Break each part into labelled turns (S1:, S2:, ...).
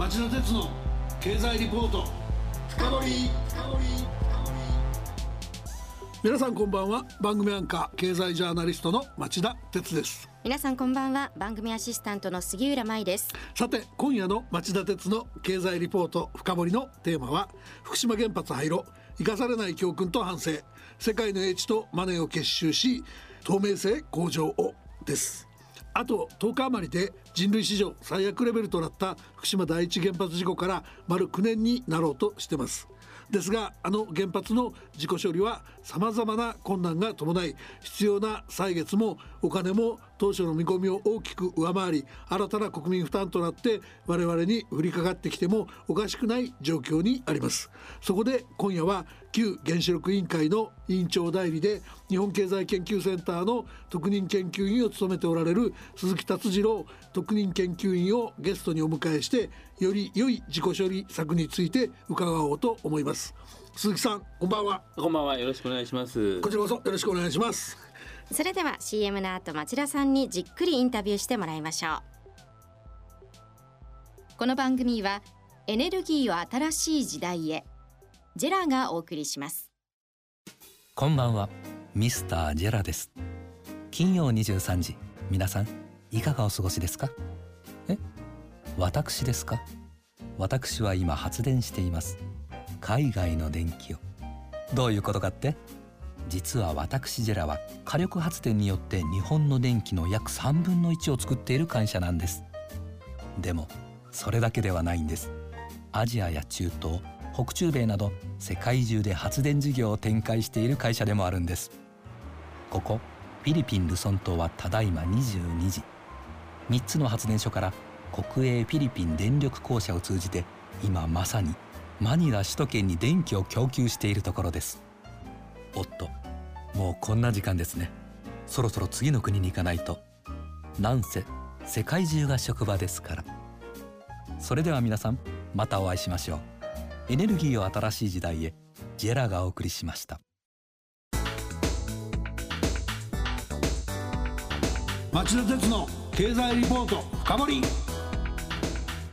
S1: 町田鉄の経済リポート。深掘皆さんこんばんは。番組アンカー経済ジャーナリストの町田鉄です。
S2: 皆さんこんばんは。番組アシスタントの杉浦舞です。
S1: さて今夜の町田鉄の経済リポート深掘りのテーマは福島原発廃炉生かされない教訓と反省。世界の英知とマネーを結集し透明性向上をですあと10日余りで人類史上最悪レベルとなった福島第一原発事故から丸9年になろうとしてます。ですがあの原発の事故処理はさまざまな困難が伴い必要な歳月もお金も当初の見込みを大きく上回り新たな国民負担となって我々に降りかかってきてもおかしくない状況にあります。そこで今夜は旧原子力委員会の委員長代理で日本経済研究センターの特任研究員を務めておられる鈴木達次郎特任研究員をゲストにお迎えしてより良い自己処理策について伺おうと思います。鈴木さんこんばんは。
S3: こんばんは。よろしくお願いします。
S1: こちらこそよろしくお願いします
S2: それでは CM の後町田さんにじっくりインタビューしてもらいましょう。この番組はエネルギーを新しい時代へジェラがお送りします。
S4: こんばんはミスタージェラです。金曜23時皆さんいかがお過ごしですか？え？私ですか？私は今発電しています。海外の電気を。どういうことかって？実は私ジェラは火力発電によって日本の電気の約3分の1を作っている会社なんです。でもそれだけではないんです。アジアや中東北中米など世界中で発電事業を展開している会社でもあるんです。ここフィリピン・ルソン島はただいま22時。3つの発電所から国営フィリピン電力公社を通じて今まさにマニラ首都圏に電気を供給しているところです。おっともうこんな時間ですね。そろそろ次の国に行かないと。なんせ世界中が職場ですから。それでは皆さんまたお会いしましょう。エネルギーを新しい時代へジェラがお送りしました。
S1: 町田鉄の経済リポート深掘り。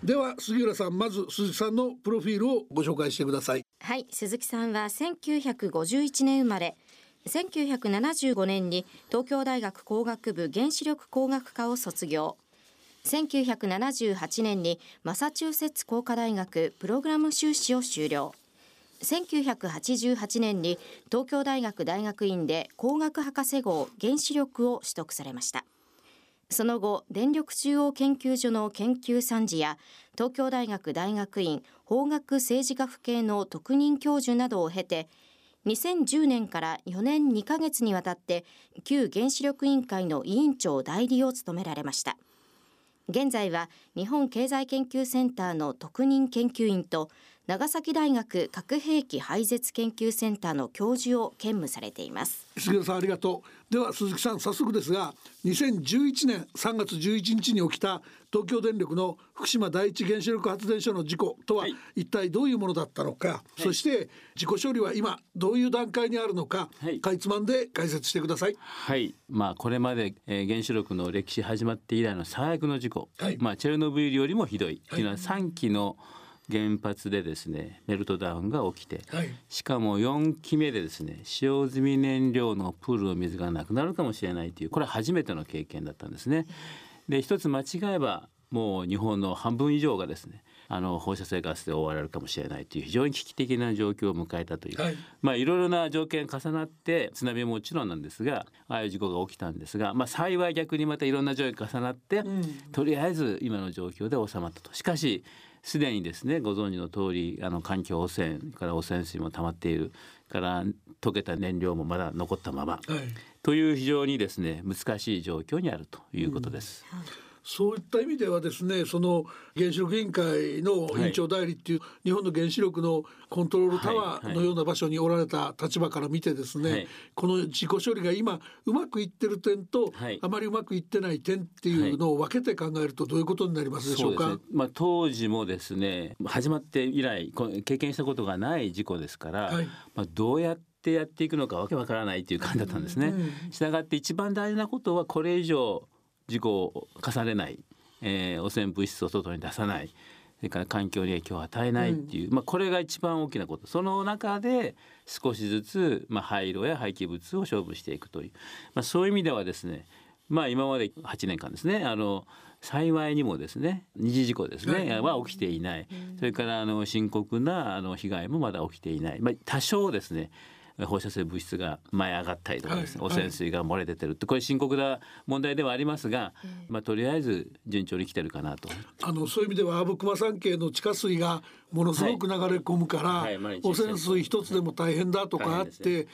S1: では杉浦さんまず鈴木さんのプロフィールをご紹介してください。
S2: はい鈴木さんは1951年生まれ1975年に東京大学工学部原子力工学科を卒業。1978年にマサチューセッツ工科大学プログラム修士を修了。1988年に東京大学大学院で工学博士号原子力を取得されました。その後電力中央研究所の研究参事や東京大学大学院法学政治学系の特任教授などを経て2010年から4年2ヶ月にわたって旧原子力委員会の委員長代理を務められました。現在は日本経済研究センターの特任研究員と長崎大学核兵器廃絶研究センターの教授を兼務されています。
S1: 杉浦さんありがとう。では鈴木さん早速ですが2011年3月11日に起きた東京電力の福島第一原子力発電所の事故とは一体どういうものだったのか、はい、そして事故処理は今どういう段階にあるのか、はい、かいつまんで解説してください。
S3: はい。まあこれまで、えー、原子力の歴史始まって以来の最悪の事故、はい、まあチェルノブイリよりもひどい。っていうのは3期の、原発でですねメルトダウンが起きて、はい、しかも4期目でですね使用済み燃料のプールの水がなくなるかもしれないというこれは初めての経験だったんですね。で一つ間違えばもう日本の半分以上がですねあの放射性ガスで覆われるかもしれないという非常に危機的な状況を迎えたという、はい、まあいろいろな条件重なって津波ももちろんなんですがああいう事故が起きたんですが、まあ、幸い逆にまたいろんな条件重なって、うん、とりあえず今の状況で収まったと。しかしすでにですねご存知の通りあの環境汚染から汚染水も溜まっているから溶けた燃料もまだ残ったまま、はい、という非常にですね難しい状況にあるということです。うん。はい
S1: そういった意味ではですねその原子力委員会の委員長代理っていう、はい、日本の原子力のコントロールタワーのような場所におられた立場から見てですね、はい、この自己処理が今うまくいってる点と、はい、あまりうまくいってない点っていうのを分けて考えるとどういうことになりますでしょうか？うね、
S3: まあ、当時もですね始まって以来経験したことがない事故ですから、まあ、どうやってやっていくのかわけわからないっていう感じだったんですね。したがって一番大事なことはこれ以上事故を重ねない、えー、汚染物質を外に出さないそれから環境に影響を与えないっていう、うん、まあ、これが一番大きなこと。その中で少しずつ、まあ、廃炉や廃棄物を勝負していくという、まあ、そういう意味ではですねまあ今まで8年間ですねあの幸いにもですね二次事故ですね、は起きていない、それからあの深刻なあの被害もまだ起きていない、まあ、多少ですね放射性物質が前上がったりとかですね、はい、汚染水が漏れ出てるってこれ深刻な問題ではありますが、まあ、とりあえず順調に来てるかなと
S1: あのそういう意味では阿武隈山系の地下水がものすごく流れ込むから、はいはい、汚染水一つでも大変だとかあって。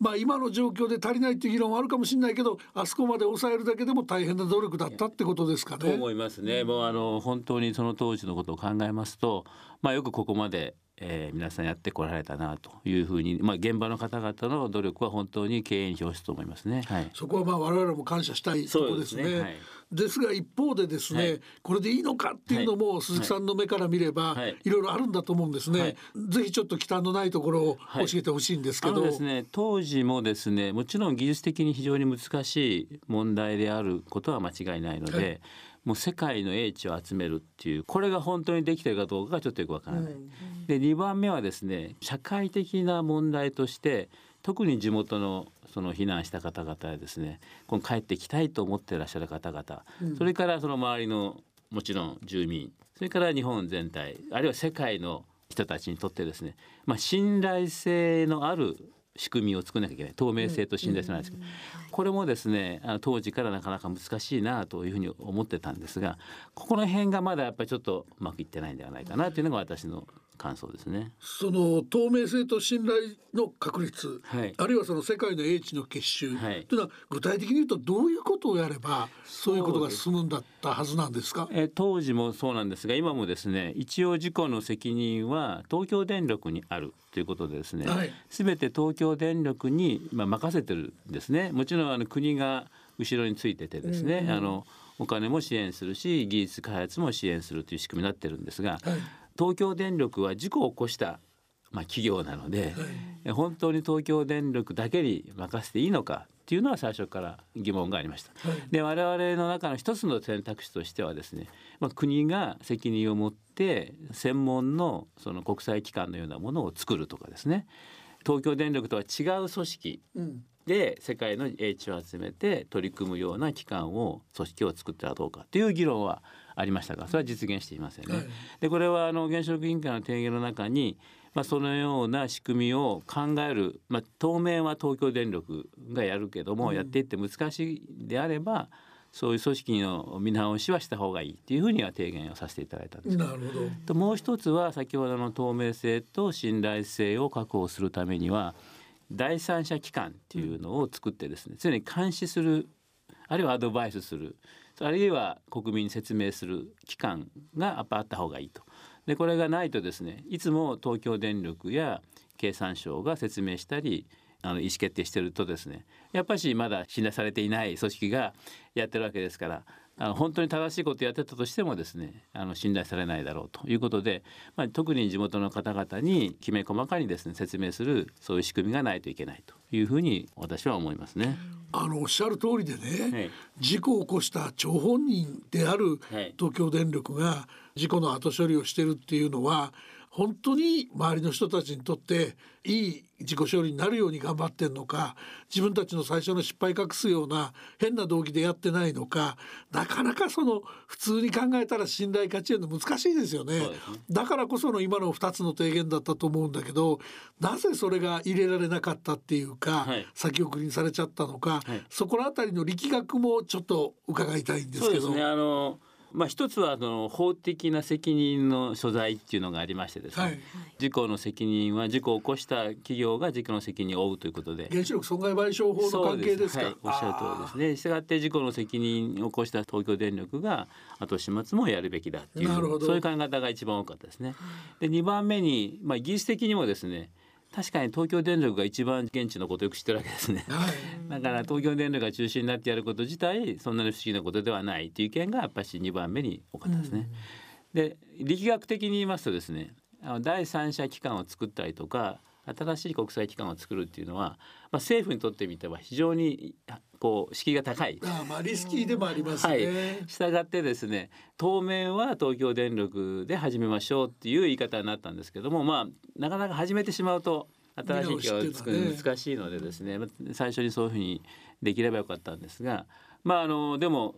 S1: まあ今の状況で足りないっていう議論はあるかもしれないけどあそこまで抑えるだけでも大変な努力だったってことですかね。
S3: と思いますね。もうあの本当にその当時のことを考えますと、まあ、よくここまでえー、皆さんやってこられたなというふうに、まあ、現場の方々の努力は本当に経営に表すと思いますね。はい、
S1: そこはまあ我々も感謝したいところですね。ですね。はい。ですが一方でですね、はい、これでいいのかっていうのも鈴木さんの目から見れば、はい、いろいろあるんだと思うんですね、はい、ぜひちょっと忌憚のないところを教えてほしいんですけど、
S3: ですね当時もですねもちろん技術的に非常に難しい問題であることは間違いないので、もう世界の英知を集めるっていうこれが本当にできてるかどうかがちょっとよくわからない。うん、で2番目はですね社会的な問題として特に地元のその避難した方々やですねこの帰ってきたいと思ってらっしゃる方々、うん、それからその周りのもちろん住民それから日本全体あるいは世界の人たちにとってですね、まあ、信頼性のある仕組みを作らなきゃいけない。透明性と信頼性なんですけど、これもですね当時からなかなか難しいなというふうに思ってたんですがここの辺がまだやっぱりちょっとうまくいってないんではないかなというのが私の感想ですね。
S1: その透明性と信頼の確立、はい、あるいはその世界の英知の結集、はい、というのは具体的に言うとどういうことをやればそういうことが進むんだったはずなんですか？
S3: え当時もそうなんですが今もですね一応事故の責任は東京電力にあるということでですね、す、べ、て東京電力にまあ任せてるんですね。もちろんあの国が後ろについててですね、うんうん、あのお金も支援するし技術開発も支援するという仕組みになってるんですが、はい、東京電力は事故を起こしたまあ、企業なので、はい、本当に東京電力だけに任せていいのかっていうのは最初から疑問がありました。はい、で我々の中の一つの選択肢としてはですね、まあ、国が責任を持って専門のその国際機関のようなものを作るとかですね東京電力とは違う組織で世界の英知を集めて取り組むような機関を組織を作ったらどうかという議論はありましたがそれは実現していませんね。はい、でこれはあの原子力委員会の提言の中にまあ、そのような仕組みを考える、まあ、当面は東京電力がやるけども、うん、やっていって難しいであればそういう組織の見直しはした方がいいっていうふうには提言をさせていただいたんです
S1: なるほど。
S3: ともう一つは先ほどの透明性と信頼性を確保するためには第三者機関っていうのを作ってですね常に監視するあるいはアドバイスするあるいは国民に説明する機関がやっぱあった方がいいと。でこれがないとですねいつも東京電力や経産省が説明したりあの意思決定してるとですねやっぱしまだ信頼されていない組織がやってるわけですからあの本当に正しいことをやってたとしてもですねあの信頼されないだろうということで、まあ、特に地元の方々にきめ細かにですね説明するそういう仕組みがないといけないというふうに私は思いますね。
S1: あのおっしゃる通りでね、はい、事故を起こした張本人である東京電力が事故の後処理をしてるっていうのは本当に周りの人たちにとっていい自己処理になるように頑張ってんのか自分たちの最初の失敗隠すような変な動機でやってないのかなかなかその普通に考えたら信頼価値への難しいですよね、ね、だからこその今の2つの提言だったと思うんだけどなぜそれが入れられなかったっていうか、はい、先送りにされちゃったのか、はい、そこら辺りの力学もちょっと伺いたいんですけど。
S3: ね、あのまあ、一つはあの法的な責任の所在っていうのがありましてですね、はい、事故の責任は事故を起こした企業が事故の責任を負うということで。
S1: 原子力損害賠償法の関係ですか、はい、
S3: おっしゃる通りですね。したがって事故の責任を起こした東京電力が後始末もやるべきだっていうそういう考え方が一番多かったですね。で2番目に、まあ、技術的にもですね確かに東京電力が一番現地のことをよく知ってるわけですね、はい、だから東京電力が中心になってやること自体そんなに不思議なことではないという意見がやっぱり2番目に多かったですね。うん、で力学的に言いますとですね第三者機関を作ったりとか新しい国際機関を作るっていうのは、まあ、政府にとってみては非常にこう敷居が高い。
S1: あまあリスキーでもありますね。はい、
S3: 従ってですね当面は東京電力で始めましょうっていう言い方になったんですけどもまあなかなか始めてしまうと新しい機関を作る難しいのでですね最初にそういうふうにできればよかったんですが。まあ、あのでも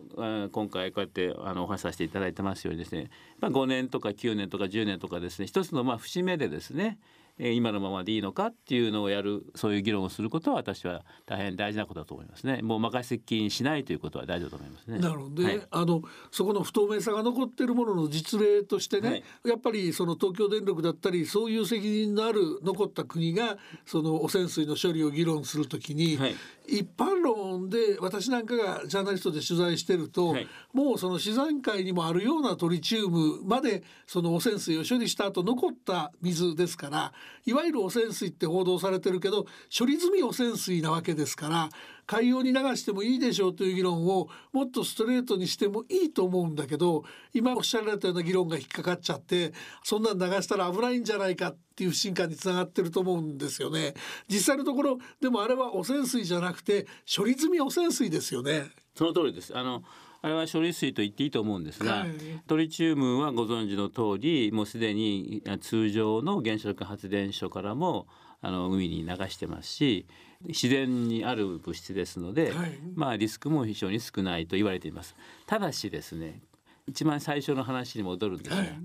S3: 今回こうやってあのお話しさせていただいてますようにですね、まあ、5年とか9年とか10年とかですね一つのまあ節目でですねえ今のままでいいのかっていうのをやるそういう議論をすることは私は大変大事なことだと思いますね。もう任せっきりにしないということは大事だと思いますね。
S1: なるほど、ねはい、あのそこの不透明さが残っているものの実例としてね、はい、やっぱりその東京電力だったりそういう責任のある残った国がその汚染水の処理を議論するときに、はい、一般論で私なんかがジャーナリストで取材してると、もうその自然界にもあるようなトリチウムまでその汚染水を処理した後残った水ですからいわゆる汚染水って報道されてるけど処理済み汚染水なわけですから海洋に流してもいいでしょうという議論をもっとストレートにしてもいいと思うんだけど今おっしゃられたような議論が引っかかっちゃってそんなん流したら危ないんじゃないかっていう不信感につながってると思うんですよね。実際のところでもあれは汚染水じゃなくて処理済み汚染水ですよね。
S3: その通りですあのあれは処理水と言っていいと思うんですが、はい、トリチウムはご存知の通りもうすでに通常の原子力発電所からもあの海に流してますし自然にある物質ですので、はい、まあリスクも非常に少ないと言われています。ただしですね一番最初の話に戻るんですが、はい、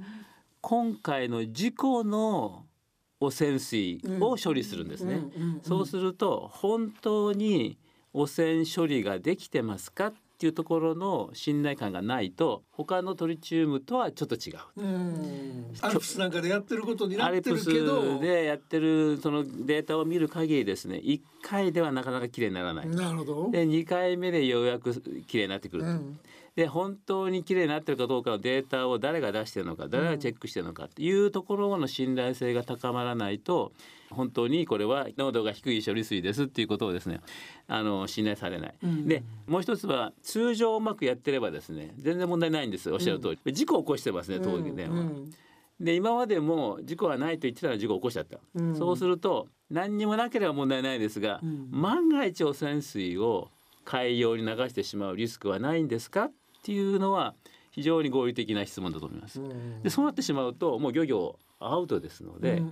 S3: 今回の事故の汚染水を処理するんですね。そうすると本当に汚染処理ができてますかっていうところの信頼感がないと他のトリチウムとはちょっと違う。
S1: アルプスなんかでやってることになってるけど。
S3: でやってるそのデータを見る限りですね1回ではなかなか綺麗にならない。
S1: なるほど。
S3: で2回目でようやく綺麗になってくると。うん。で本当に綺麗になってるかどうかのデータを誰が出してるのか誰がチェックしてるのかっていうところの信頼性が高まらないと本当にこれは濃度が低い処理水ですっていうことをですねあの信頼されない、うん、でもう一つは通常うまくやってればですね全然問題ないんですおっしゃる通り、うん、事故を起こしてますね当時電話、うん。で今までも事故はないと言ってたら事故を起こしちゃった、うん、そうすると何にもなければ問題ないですが、うん、万が一汚染水を海洋に流してしまうリスクはないんですかっていうのは非常に合理的な質問だと思います。でそうなってしまうともう漁業アウトですので、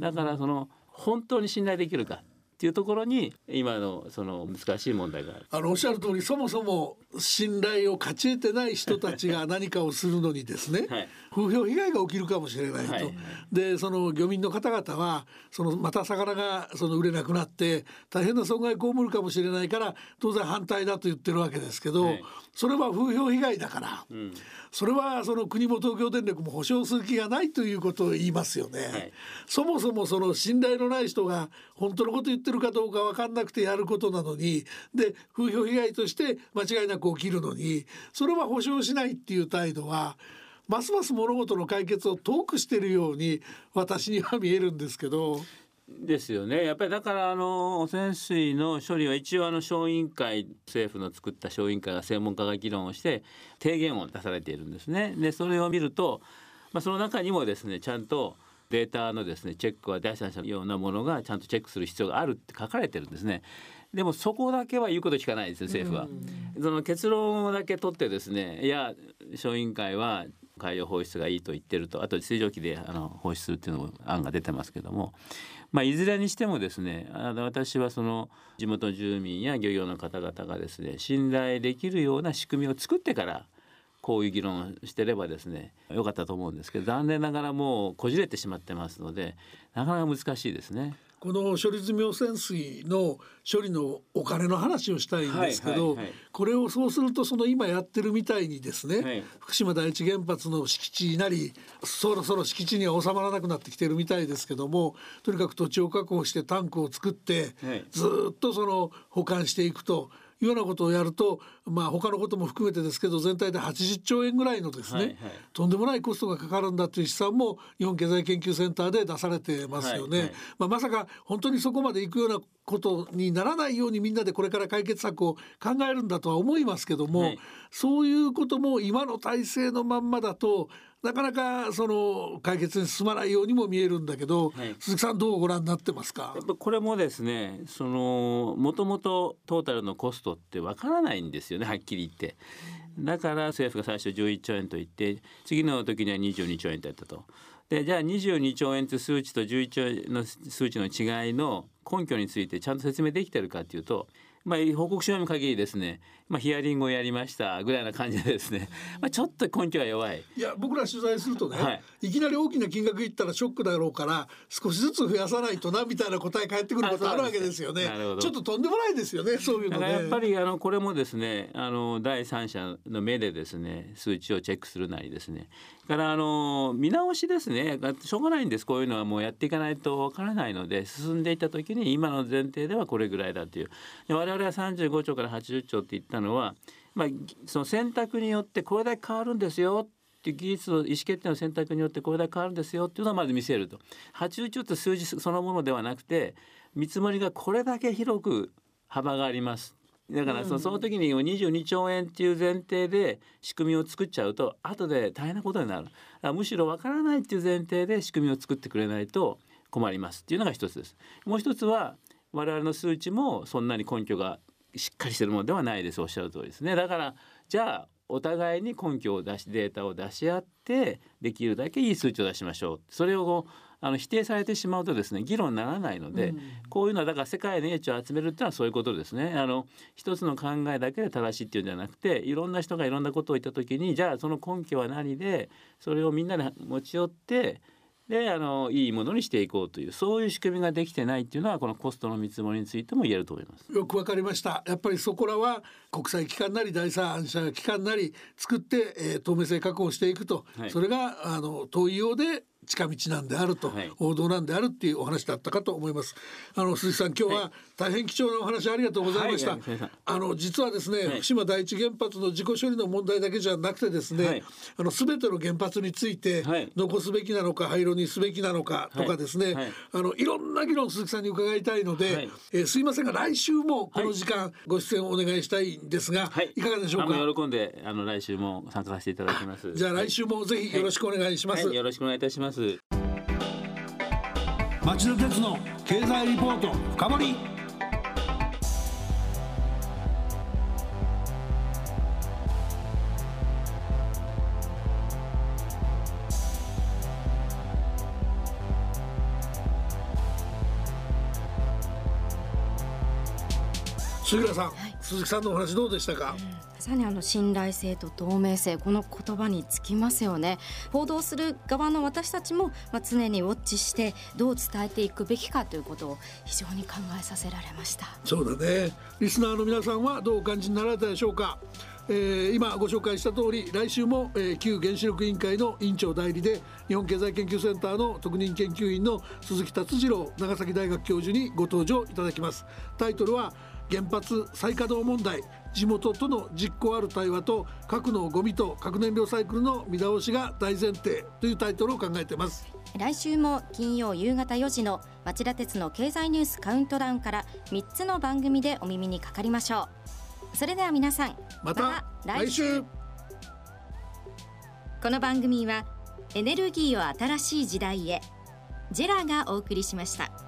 S3: だからその本当に信頼できるかっていうところに今のその難しい問題がある。
S1: あのおっしゃる通りそもそも信頼を勝ち得てない人たちが何かをするのにですね、はい、風評被害が起きるかもしれないと。はい、でその漁民の方々はそのまた魚がその売れなくなって大変な損害を被るかもしれないから当然反対だと言ってるわけですけど、はい、それは風評被害だから、うん、それはその国も東京電力も保証する気がないということを言いますよね。そもそもその信頼のない人が本当のこと言ってるかどうか分かんなくてやることなのにで風評被害として間違いなく起きるのにそれは保証しないっていう態度はますます物事の解決を遠くしているように私には見えるんですけど。
S3: ですよねやっぱりだからあの汚染水の処理は一応あの小委員会政府の作った小委員会が専門家が議論をして提言を出されているんですね。でそれを見ると、まあ、その中にもですねちゃんとデータのですねチェックは第三者のようなものがちゃんとチェックする必要があるって書かれてるんですね。でもそこだけは言うこと聞かないです政府は。その結論だけ取ってですねいや小委員会は海洋放出がいいと言ってるとあと水蒸気であの放出するっていうのも案が出てますけども、まあ、いずれにしてもですねあの私はその地元住民や漁業の方々がですね信頼できるような仕組みを作ってからこういう議論をしてればですね良かったと思うんですけど残念ながらもうこじれてしまってますのでなかなか難しいですね。
S1: この処理済み汚染水の処理のお金の話をしたいんですけど、はいはいはい、これをそうするとその今やってるみたいにですね、はい、福島第一原発の敷地なりそろそろ敷地には収まらなくなってきてるみたいですけどもとにかく土地を確保してタンクを作って、ずっとその保管していくと。ようなことをやると、まあ、他のことも含めてですけど全体で80兆円ぐらいのですね、はいはい、とんでもないコストがかかるんだという試算も日本経済研究センターで出されてますよね。はいはい、まあ、まさか本当にそこまでいくようなことにならないようにみんなでこれから解決策を考えるんだとは思いますけども、はい、そういうことも今の体制のまんまだとなかなかその解決に進まないようにも見えるんだけど、はい、鈴木さんどうご覧になってますか？
S3: やっぱこれもですねそのもともとトータルのコストってわからないんですよねはっきり言って。だから政府が最初11兆円と言って次の時には22兆円とやったと。でじゃあ22兆円という数値と11兆円の数値の違いの根拠についてちゃんと説明できてるかっていうとまあ、報告書読む限りですね、まあ、ヒアリングをやりましたぐらいな感じでですね、まあ、ちょっと根拠は弱い。
S1: いや僕ら取材するとね、はい、いきなり大きな金額いったらショックだろうから少しずつ増やさないとなみたいな答え返ってくることあるわけですよね。ちょっととんでもないですよねそういうのね。
S3: やっぱりあのこれもですねあの第三者の目でですね数値をチェックするなりですね。からあの見直しですね。しょうがないんです。こういうのはもうやっていかないとわからないので進んでいった時に今の前提ではこれぐらいだという。我々は35兆から80兆って言ったのは、まあ、その選択によってこれだけ変わるんですよっていう技術の意思決定の選択によってこれだけ変わるんですよっていうのをまず見せると。80兆って数字そのものではなくて見積もりがこれだけ広く幅があります。だからそのその時に22兆円っていう前提で仕組みを作っちゃうと後で大変なことになる。むしろわからないっていう前提で仕組みを作ってくれないと困りますっていうのが一つです。もう一つは我々の数値もそんなに根拠がしっかりしてるものではないですおっしゃる通りですね。だからじゃあお互いに根拠を出しデータを出し合ってできるだけいい数値を出しましょうそれをあの否定されてしまうとですね議論にならないので、うん、こういうのはだから世界の英知を集めるっていうのはそういうことですね。あの一つの考えだけで正しいっていうんじゃなくていろんな人がいろんなことを言った時にじゃあその根拠は何でそれをみんなで持ち寄ってであのいいものにしていこうというそういう仕組みができてないっていうのはこのコストの見積もりについても言えると思います。
S1: よくわかりました。やっぱりそこらは国際機関なり第三者機関なり作って、えー、透明性確保していくと、はい、それがあの遠いようで近道なんであると、はい、王道なんであるっていうお話だったかと思います。あの鈴木さん今日は大変貴重なお話ありがとうございました、はい、あの実はですね、福島第一原発の事故処理の問題だけじゃなくてですね、あの全ての原発について残すべきなのか廃炉にすべきなのかとかですね、あのいろんな議論鈴木さんに伺いたいので、はい、えー、すいませんが来週もこの時間ご出演をお願いしたいんですが、い、かがでしょうか？
S3: 喜んであの来週も参加させていただきます。
S1: じゃあ来週もぜひよろしくお願いします、
S3: よろしくお願いいたします
S1: 町田鉄の経済リポート深掘杉浦さん、はい、鈴木さんのお話どうでしたか、うん
S2: さにあの信頼性と透明性この言葉につきますよね。報道する側の私たちも、まあ、常にウォッチしてどう伝えていくべきかということを非常に考えさせられました。
S1: そうだね。リスナーの皆さんはどうお感じになられたでしょうか？えー、今ご紹介した通り来週も、えー、旧原子力委員会の委員長代理で日本経済研究センターの特任研究員の鈴木達次郎長崎大学教授にご登場いただきます。タイトルは原発再稼働問題地元との実行ある対話と核のゴミと核燃料サイクルの見直しが大前提というタイトルを考えています。
S2: 来週も金曜夕方4時の町田鉄の経済ニュースカウントダウンから3つの番組でお耳にかかりましょう。それでは皆さん
S1: また来週
S2: この番組はエネルギーを新しい時代へジェラがお送りしました。